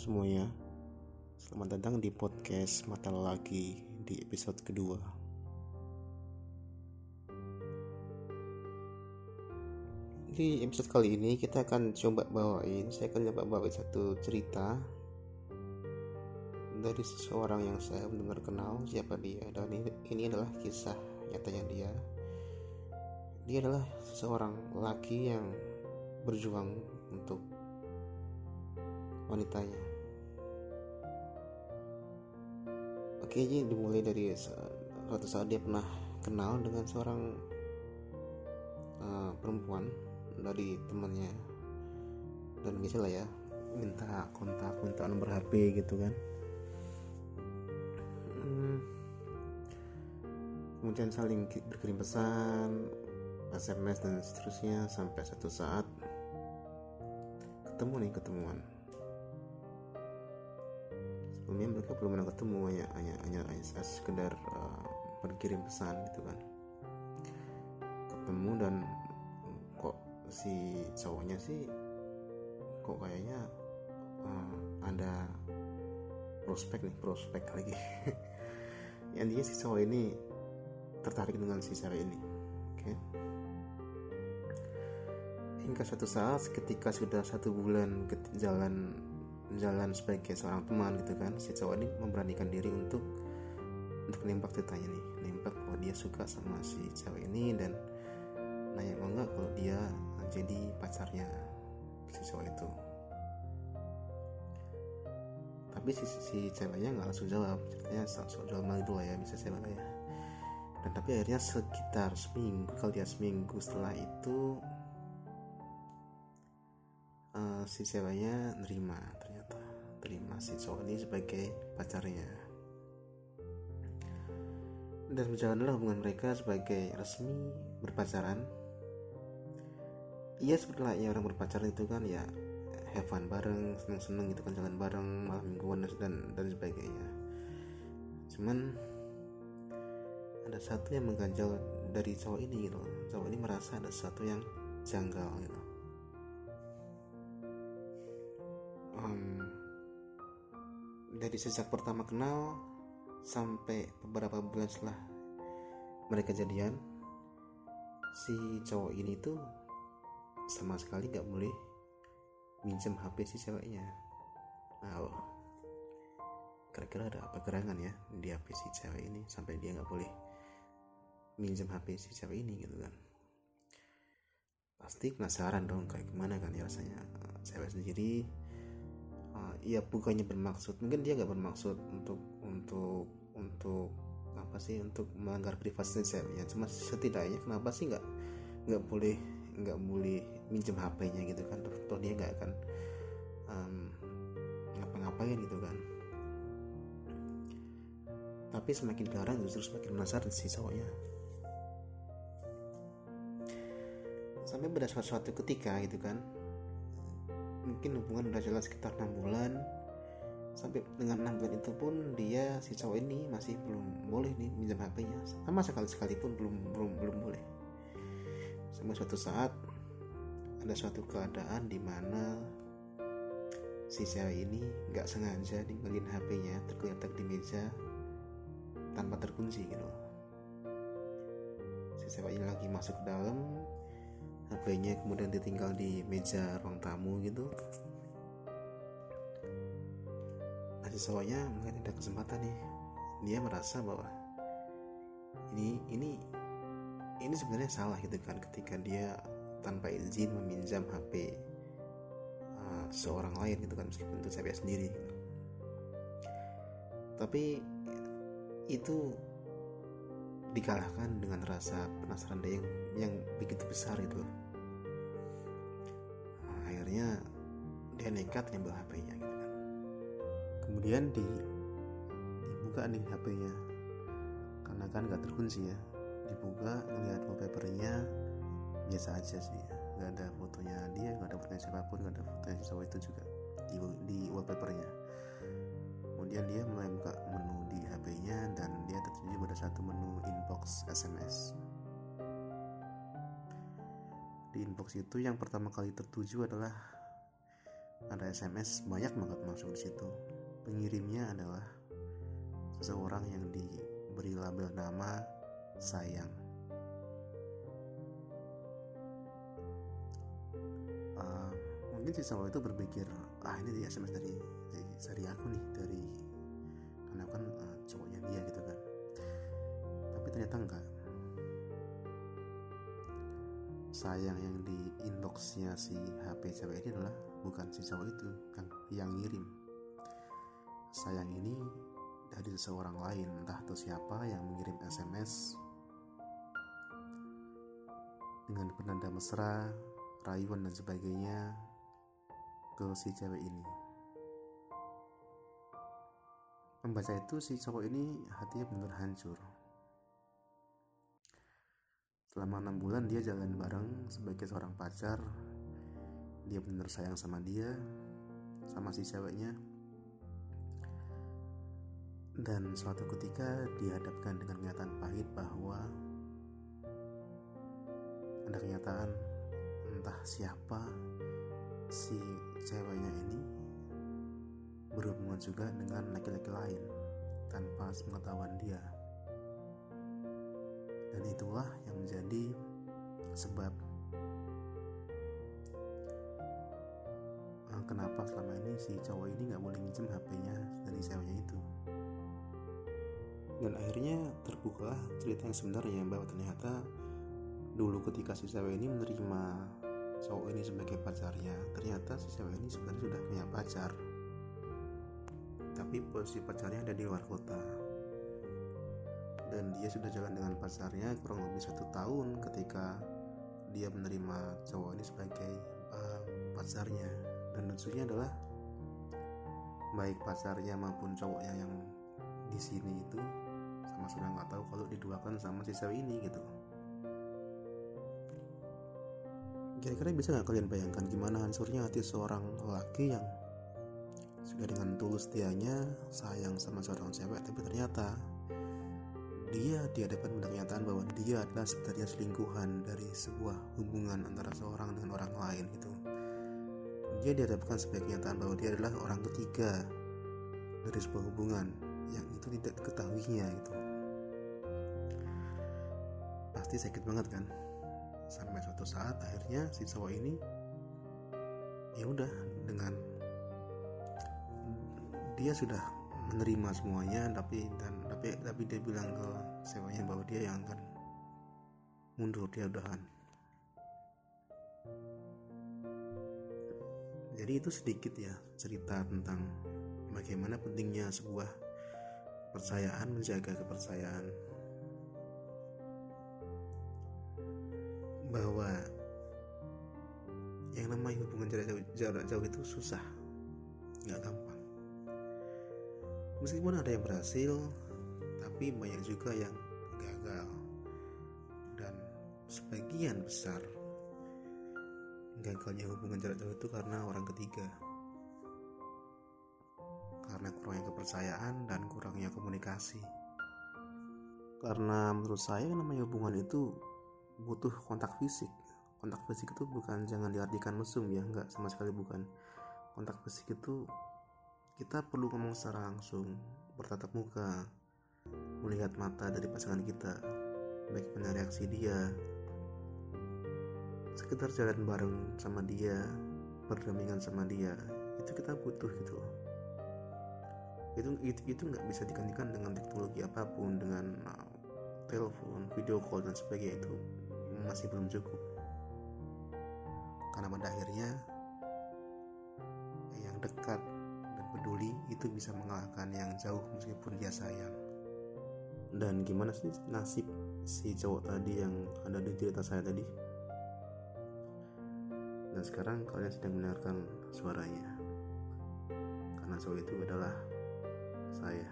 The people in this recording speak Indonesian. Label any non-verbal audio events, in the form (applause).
semuanya. Selamat datang di podcast Mata Lagi di episode kedua. Di episode kali ini kita akan coba bawain Saya akan coba bawain satu cerita Dari seseorang yang saya benar kenal siapa dia. Dan ini, ini adalah kisah nyatanya dia. Dia adalah seseorang laki yang berjuang untuk wanitanya. Oke, jadi dimulai dari suatu saat dia pernah kenal dengan seorang uh, perempuan dari temannya. Dan misalnya ya minta kontak minta nomor HP gitu kan. Hmm. kemudian saling berkirim pesan SMS dan seterusnya sampai satu saat ketemu nih ketemuan sebelumnya mereka belum pernah ketemu hanya hanya hanya, hanya sekedar uh, berkirim pesan gitu kan ketemu dan kok si cowoknya sih kok kayaknya uh, ada prospek nih prospek lagi (laughs) yang dia si cowok ini tertarik dengan si cewek ini oke okay? hingga suatu saat ketika sudah satu bulan jalan jalan sebagai seorang teman gitu kan. Si cowok ini memberanikan diri untuk untuk nembak ceritanya nih. Nembak bahwa dia suka sama si cewek ini dan nanya mau nggak kalau dia jadi pacarnya si cowok itu. Tapi si, si ceweknya nggak langsung jawab. Ceritanya sok jual mal itu lah ya bisa saya ya. Dan tapi akhirnya sekitar seminggu kali ya seminggu setelah itu uh, si ceweknya nerima si cowok ini sebagai pacarnya. Dan berjalanlah hubungan mereka sebagai resmi berpacaran. Iya seperti layaknya orang berpacaran itu kan ya have fun bareng seneng-seneng gitu kan jalan bareng malam mingguan dan dan sebagainya. Cuman ada satu yang mengganjal dari cowok ini gitu cowok ini merasa ada sesuatu yang janggal gitu. Um, dari sejak pertama kenal sampai beberapa bulan setelah mereka jadian si cowok ini tuh sama sekali gak boleh minjem HP si ceweknya. Nah kira-kira ada apa gerangan ya di HP si cewek ini sampai dia gak boleh minjem HP si cewek ini gitu kan? Pasti penasaran dong kayak gimana kan ya rasanya cewek sendiri uh, ya bukannya bermaksud. Mungkin dia nggak bermaksud untuk untuk untuk apa sih untuk melanggar privasi ceweknya cuma setidaknya kenapa sih nggak nggak boleh nggak boleh minjem HP-nya gitu kan? Toh, toh dia nggak akan um, ngapa-ngapain gitu kan? Tapi semakin garang justru semakin penasaran si cowoknya sampai pada suatu ketika gitu kan mungkin hubungan udah jalan sekitar enam bulan. Sampai dengan enam bulan itu pun dia si cowok ini masih belum boleh nih minjam HP-nya sama sekali sekalipun belum belum belum boleh. Sampai suatu saat ada suatu keadaan di mana si cewek ini nggak sengaja ninggalin HP-nya tergeletak di meja tanpa terkunci gitu si cewek ini lagi masuk ke dalam HP-nya kemudian ditinggal di meja ruang tamu gitu. Nah siswanya mungkin ada kesempatan nih. Dia merasa bahwa ini ini ini sebenarnya salah gitu kan ketika dia tanpa izin meminjam HP uh, seorang lain gitu kan meskipun itu saya sendiri. Tapi itu dikalahkan dengan rasa penasaran dia yang yang begitu besar itu nah, akhirnya dia nekat ngambil HP-nya gitu kan. Kemudian di dibuka nih HP-nya karena kan nggak terkunci ya. Dibuka ngeliat wallpapernya. Biasa aja sih. Ya nggak ada fotonya dia nggak ada fotonya siapa pun nggak ada fotonya cowok itu juga di, di wallpapernya. Kemudian dia mulai buka menu di HP-nya dan dia tertuju pada satu menu inbox SMS inbox itu yang pertama kali tertuju adalah ada SMS banyak banget masuk di situ. Pengirimnya adalah seseorang yang diberi label nama sayang. Uh, mungkin si cowok itu berpikir ah ini dia SMS dari dari, aku nih dari karena kan uh, cowoknya dia gitu kan. Tapi ternyata enggak sayang yang di inboxnya si HP cewek ini adalah bukan si cowok itu yang yang ngirim. Sayang ini dari seseorang lain entah itu siapa yang mengirim SMS dengan penanda mesra rayuan dan sebagainya ke si cewek ini. Membaca itu si cowok ini hatinya benar hancur selama enam bulan dia jalan bareng sebagai seorang pacar. Dia benar sayang sama dia sama si ceweknya. Dan suatu ketika dihadapkan dengan kenyataan pahit bahwa ada kenyataan entah siapa si ceweknya ini berhubungan juga dengan laki-laki lain tanpa pengetahuan dia dan itulah yang menjadi sebab kenapa selama ini si cowok ini nggak boleh minjem HP-nya dari ceweknya itu. Dan akhirnya terbuka cerita yang sebenarnya bahwa ternyata dulu ketika si cewek ini menerima cowok ini sebagai pacarnya ternyata si cewek ini sebenarnya sudah punya pacar. Tapi posisi pacarnya ada di luar kota dan dia sudah jalan dengan pacarnya kurang lebih satu tahun ketika dia menerima cowok ini sebagai uh, pacarnya. Dan lucunya adalah baik pacarnya maupun cowoknya yang di sini itu sama sudah nggak tahu kalau diduakan sama si cewek ini gitu. Kira-kira bisa nggak kalian bayangkan gimana hancurnya hati seorang laki yang sudah dengan tulus dianya sayang sama seorang cewek tapi ternyata dia dihadapkan pada kenyataan bahwa dia adalah sebenarnya selingkuhan dari sebuah hubungan antara seorang dengan orang lain gitu. Dia dihadapkan sebagai kenyataan bahwa dia adalah orang ketiga dari sebuah hubungan yang itu tidak diketahuinya itu pasti sakit banget kan? Sampai suatu saat akhirnya si cowok ini ya udah dengan dia sudah menerima semuanya tapi dan tapi tapi dia bilang ke ceweknya bahwa dia yang akan mundur dia udahan. Jadi itu sedikit ya cerita tentang bagaimana pentingnya sebuah percayaan menjaga kepercayaan. Bahwa yang namanya hubungan jarak jauh, jarak jauh itu susah. Nggak gampang meskipun ada yang berhasil tapi banyak juga yang gagal. Dan sebagian besar gagalnya hubungan jarak jauh itu karena orang ketiga. Karena kurangnya kepercayaan dan kurangnya komunikasi. Karena menurut saya namanya hubungan itu butuh kontak fisik. Kontak fisik itu bukan jangan diartikan mesum ya enggak sama sekali bukan. Kontak fisik itu kita perlu ngomong secara langsung bertatap muka melihat mata dari pasangan kita bagaimana reaksi dia sekedar jalan bareng sama dia berdampingan sama dia itu kita butuh gitu itu itu itu nggak bisa digantikan dengan teknologi apa pun dengan uh, telepon video call dan sebagainya itu masih belum cukup. Karena pada akhirnya peduli itu bisa mengalahkan yang jauh meskipun dia sayang. Dan gimana sih nasib si cowok tadi yang ada di cerita saya tadi? Dan sekarang kalian sedang mendengarkan suaranya. Karena cowok itu adalah saya